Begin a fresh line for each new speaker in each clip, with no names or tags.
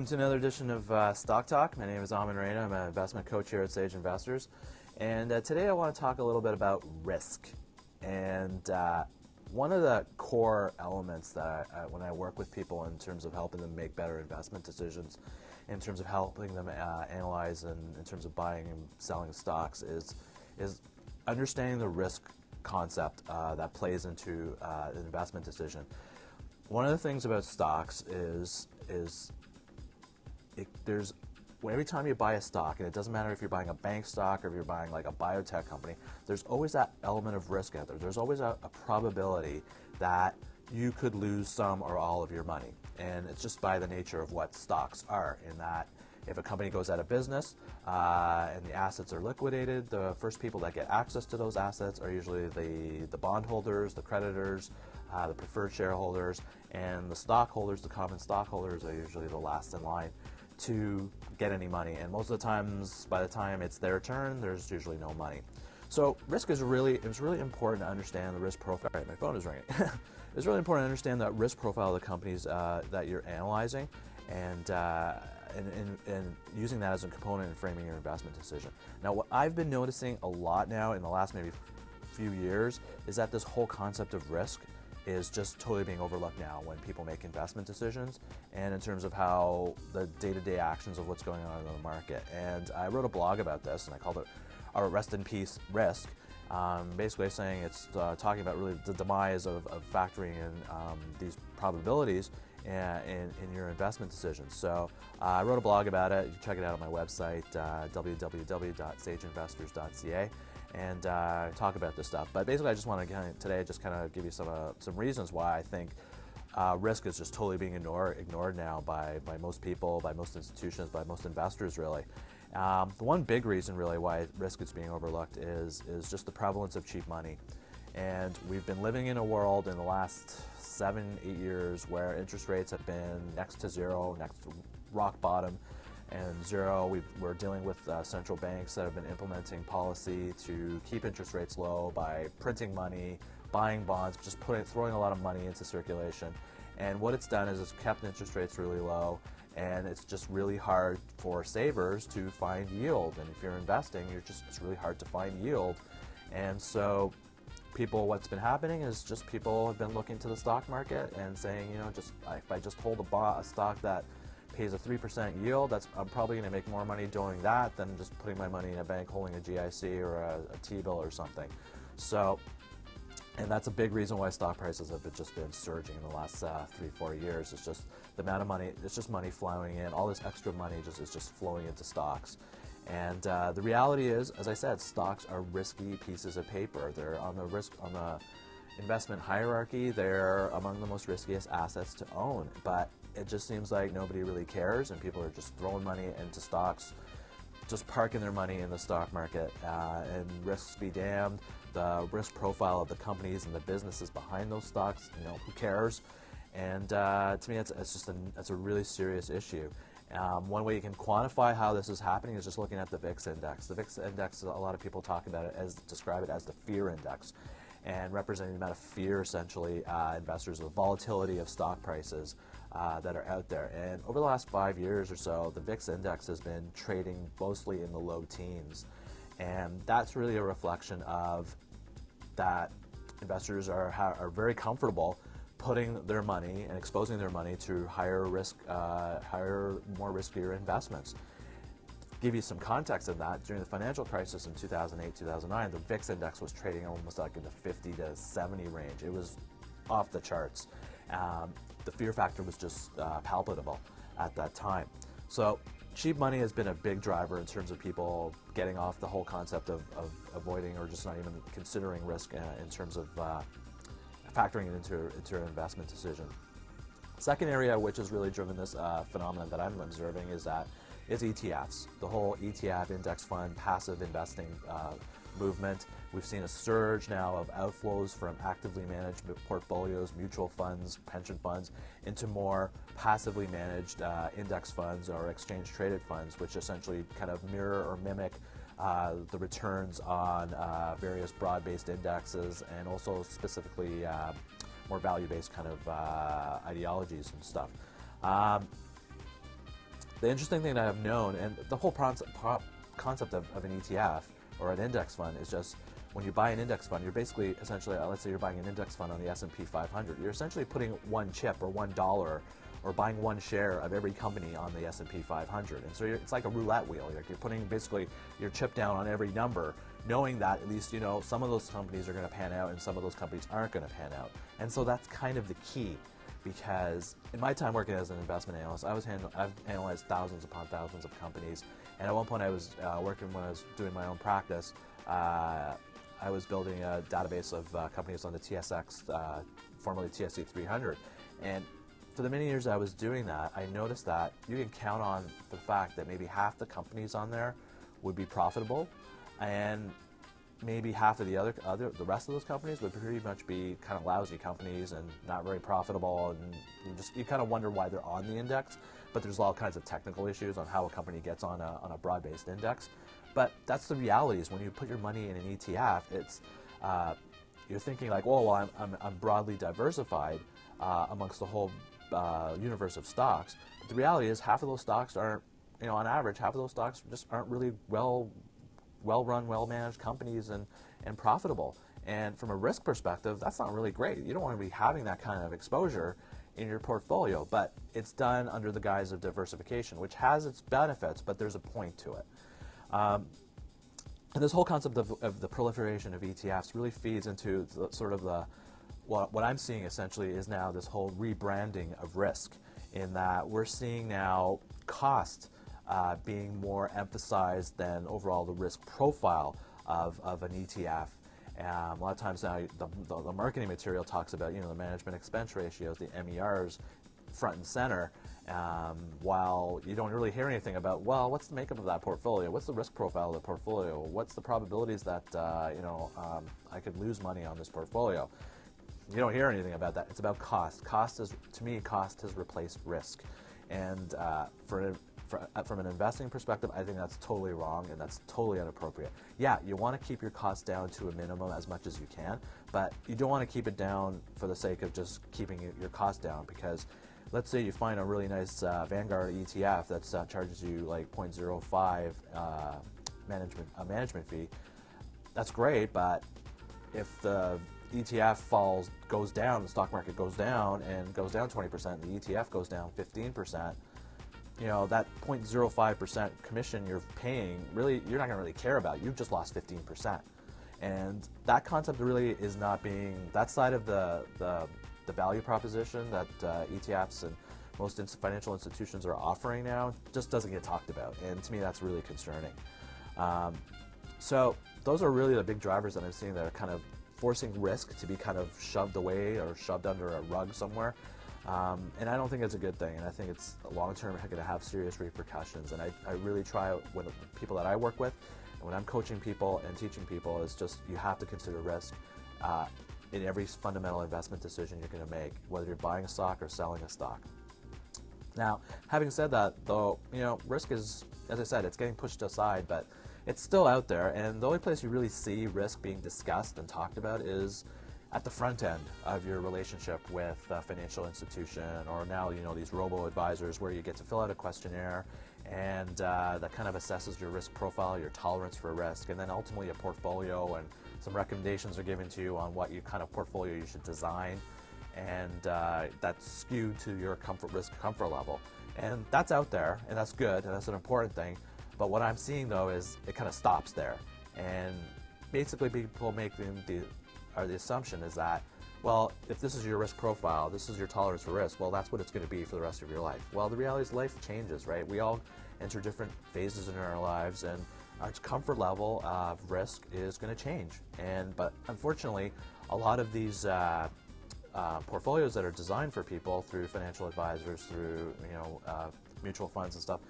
welcome to another edition of uh, Stock Talk. My name is Aman Raina. I'm an investment coach here at Sage Investors. And uh, today I want to talk a little bit about risk. And uh, one of the core elements that I, when I work with people in terms of helping them make better investment decisions, in terms of helping them uh, analyze and in terms of buying and selling stocks, is is understanding the risk concept uh, that plays into uh, an investment decision. One of the things about stocks is is it, there's every time you buy a stock, and it doesn't matter if you're buying a bank stock or if you're buying like a biotech company, there's always that element of risk out there. There's always a, a probability that you could lose some or all of your money. And it's just by the nature of what stocks are, in that if a company goes out of business uh, and the assets are liquidated, the first people that get access to those assets are usually the, the bondholders, the creditors, uh, the preferred shareholders, and the stockholders, the common stockholders, are usually the last in line to get any money. And most of the times, by the time it's their turn, there's usually no money. So risk is really, it's really important to understand the risk profile. Right, my phone is ringing. it's really important to understand that risk profile of the companies uh, that you're analyzing and, uh, and, and, and, using that as a component in framing your investment decision. Now, what I've been noticing a lot now in the last maybe few years is that this whole concept of risk is just totally being overlooked now when people make investment decisions and in terms of how the day-to-day actions of what's going on in the market. And I wrote a blog about this and I called it our rest in peace risk. Um, basically saying it's uh, talking about really the demise of, of factoring in um, these probabilities in, in, in, your investment decisions. So uh, I wrote a blog about it. You can check it out on my website, uh, www.sageinvestors.ca and uh, talk about this stuff. But basically, I just want to kind of, today just kind of give you some uh, some reasons why I think uh, risk is just totally being ignored now by by most people, by most institutions, by most investors, really. Um, the one big reason, really, why risk is being overlooked is is just the prevalence of cheap money, and we've been living in a world in the last seven, eight years where interest rates have been next to zero, next to rock bottom and zero. we are dealing with uh, central banks that have been implementing policy to keep interest rates low by printing money, buying bonds, just putting, throwing a lot of money into circulation. And what it's done is it's kept interest rates really low, and it's just really hard for savers to find yield. And if you're investing, you're just it's really hard to find yield. And so people what's been happening is just people have been looking to the stock market and saying you know just if i just hold a, a stock that pays a 3% yield, that's, I'm probably going to make more money doing that than just putting my money in a bank holding a GIC or a a T-bill or something. So, and that's a big reason why stock prices have just been surging in the last uh, three, four years. It's just the amount of money, it's just money flowing in. All this extra money just is just flowing into stocks. And uh, the reality is, as I said, stocks are risky pieces of paper. They're on the risk, on the investment hierarchy, they're among the most riskiest assets to own. But it just seems like nobody really cares and people are just throwing money into stocks, just parking their money in the stock market. Uh, and risks be damned, the risk profile of the companies and the businesses behind those stocks, you know, who cares? And uh, to me, it's, it's just a, it's a really serious issue. Um, one way you can quantify how this is happening is just looking at the VIX index. The VIX index, a lot of people talk about it as describe it as the fear index, and representing the amount of fear essentially uh, investors, with volatility of stock prices, uh, that are out there. And over the last five years or so, the VIX index has been trading mostly in the low teens. And that's really a reflection of that investors are, are very comfortable putting their money and exposing their money to higher risk, uh, higher, more riskier investments. Give you some context of that, during the financial crisis in 2008, 2009, the VIX index was trading almost like in the 50 to 70 range. It was off the charts. Um, the fear factor was just uh, palpable at that time. So cheap money has been a big driver in terms of people getting off the whole concept of, of avoiding or just not even considering risk uh, in terms of uh, factoring it into, into an investment decision. Second area which has really driven this uh, phenomenon that I'm observing is that is ETFs. The whole ETF index fund passive investing uh, movement. We've seen a surge now of outflows from actively managed portfolios, mutual funds, pension funds, into more passively managed uh, index funds or exchange traded funds, which essentially kind of mirror or mimic uh, the returns on uh, various broad based indexes and also specifically uh, more value based kind of uh, ideologies and stuff. Um, the interesting thing that I've known, and the whole concept, of, of an ETF or an index fund is just when you buy an index fund, you're basically essentially, uh, let's say you're buying an index fund on the S&P 500, you're essentially putting one chip or one dollar or buying one share of every company on the S&P 500. And so it's like a roulette wheel. You're putting basically your chip down on every number, knowing that at least you know some of those companies are going to pan out and some of those companies aren't going to pan out. And so that's kind of the key because in my time working as an investment analyst, I was handle, I've analyzed thousands upon thousands of companies. And at one point, I was uh, working when I was doing my own practice. Uh, I was building a database of uh, companies on the TSX, uh, formerly TSE 300, and for the many years I was doing that, I noticed that you can count on the fact that maybe half the companies on there would be profitable, and maybe half of the other, other the rest of those companies would pretty much be kind of lousy companies and not very profitable, and you just you kind of wonder why they're on the index. But there's all kinds of technical issues on how a company gets on a, on a broad-based index. But that's the reality is when you put your money in an ETF, it's uh, you're thinking like, oh, well, I'm, I'm, I'm broadly diversified uh, amongst the whole uh, universe of stocks. But the reality is half of those stocks aren't, you know, on average, half of those stocks just aren't really well, well run, well managed companies and, and profitable. And from a risk perspective, that's not really great. You don't want to be having that kind of exposure in your portfolio, but it's done under the guise of diversification, which has its benefits, but there's a point to it. Um, and this whole concept of, of, the proliferation of ETFs really feeds into the, sort of the what, what I'm seeing essentially is now this whole rebranding of risk, in that we're seeing now cost uh, being more emphasized than overall the risk profile of, of an ETF. Um, a lot of times now, the, the, the, marketing material talks about you know the management expense ratios, the MERs, front and center, um, while you don't really hear anything about, well, what's the makeup of that portfolio? What's the risk profile of the portfolio? What's the probabilities that uh, you know um, I could lose money on this portfolio? You don't hear anything about that. It's about cost. Cost is, to me, cost has replaced risk, and uh, for, from an investing perspective, I think that's totally wrong and that's totally inappropriate. Yeah, you want to keep your costs down to a minimum as much as you can, but you don't want to keep it down for the sake of just keeping your cost down because let's say you find a really nice uh, Vanguard ETF that uh, charges you like 0.05 uh, management a management fee. That's great, but if the ETF falls goes down, the stock market goes down and goes down 20%, the ETF goes down 15%. You know that 0.05% commission you're paying, really, you're not going to really care about. You've just lost 15%, and that concept really is not being that side of the the the value proposition that uh, ETFs and most financial institutions are offering now just doesn't get talked about. And to me, that's really concerning. Um, so those are really the big drivers that I'm seeing that are kind of forcing risk to be kind of shoved away or shoved under a rug somewhere. Um, and I don't think it's a good thing. And I think it's long term going to have serious repercussions. And I, I really try with people that I work with, and when I'm coaching people and teaching people, is just you have to consider risk. Uh, in every fundamental investment decision you're going to make, whether you're buying a stock or selling a stock. Now, having said that, though, you know, risk is, as I said, it's getting pushed aside, but it's still out there. And the only place you really see risk being discussed and talked about is at the front end of your relationship with a financial institution, or now, you know, these robo advisors where you get to fill out a questionnaire and uh, that kind of assesses your risk profile, your tolerance for risk, and then ultimately a portfolio and some recommendations are given to you on what you kind of portfolio you should design, and uh, that's skewed to your comfort risk comfort level. And that's out there, and that's good, and that's an important thing. But what I'm seeing though is it kind of stops there, and basically people make the, the, or the assumption is that well, if this is your risk profile, this is your tolerance for risk, well, that's what it's going to be for the rest of your life. Well, the reality is life changes, right? We all enter different phases in our lives, and our comfort level of risk is going to change. And but unfortunately, a lot of these uh, uh, portfolios that are designed for people through financial advisors, through you know uh, mutual funds and stuff,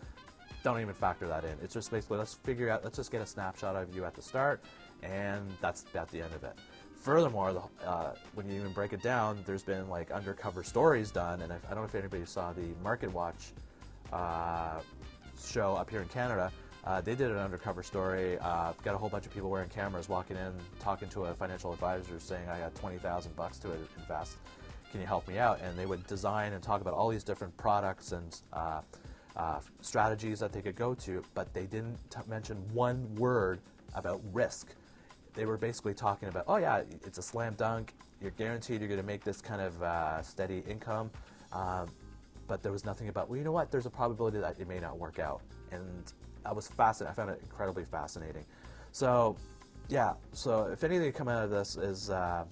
don't even factor that in. It's just basically let's figure out, let's just get a snapshot of you at the start, and that's at the end of it. Furthermore, the, uh, when you even break it down, there's been like undercover stories done, and if, I don't know if anybody saw the Market Watch uh, show up here in Canada uh, they did an undercover story. Uh, got a whole bunch of people wearing cameras, walking in, talking to a financial advisor, saying, "I got twenty thousand bucks to invest. Can you help me out?" And they would design and talk about all these different products and uh, uh, strategies that they could go to, but they didn't t- mention one word about risk. They were basically talking about, oh yeah, it's a slam dunk. You're guaranteed you're going to make this kind of uh, steady income. Um, but there was nothing about, well, you know what? There's a probability that it may not work out. And I was fascinated. I found it incredibly fascinating. So, yeah. So if anything come out of this is uh,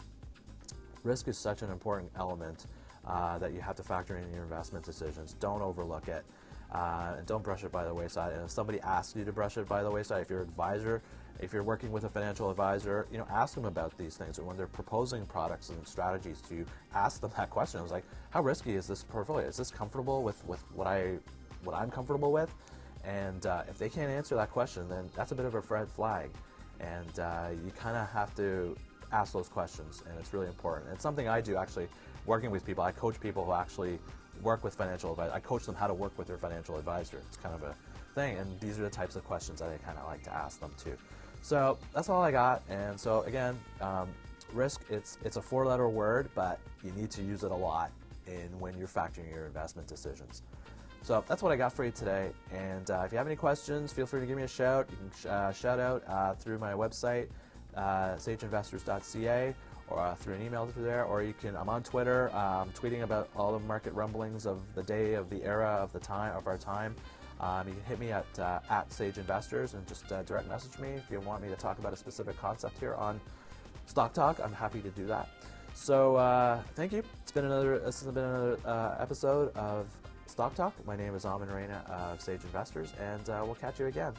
risk is such an important element uh, that you have to factor in your investment decisions. Don't overlook it. Uh, and don't brush it by the wayside. And if somebody asks you to brush it by the wayside, if your advisor, if you're working with a financial advisor, you know, ask them about these things. And when they're proposing products and strategies to you, ask them that question. It's like, how risky is this portfolio? Is this comfortable with, with what I what I'm comfortable with? And uh, if they can't answer that question, then that's a bit of a red flag. And uh, you kind of have to ask those questions, and it's really important. It's something I do actually, working with people. I coach people who actually work with financial advisors. I coach them how to work with their financial advisor. It's kind of a thing, and these are the types of questions that I kind of like to ask them too. So that's all I got. And so again, um, risk. It's it's a four-letter word, but you need to use it a lot in when you're factoring your investment decisions. So that's what I got for you today. And uh, if you have any questions, feel free to give me a shout. You can sh- uh, shout out uh, through my website, uh, sageinvestors.ca, or uh, through an email through there. Or you can. I'm on Twitter, um, tweeting about all the market rumblings of the day, of the era, of the time, of our time. Um, you can hit me at uh, at Sage Investors and just direct message me if you want me to talk about a specific concept here on Stock Talk. I'm happy to do that. So uh, thank you. It's been another. This has been another uh, episode of Stock Talk. My name is Aman Raina of Sage Investors, and uh, we'll catch you again.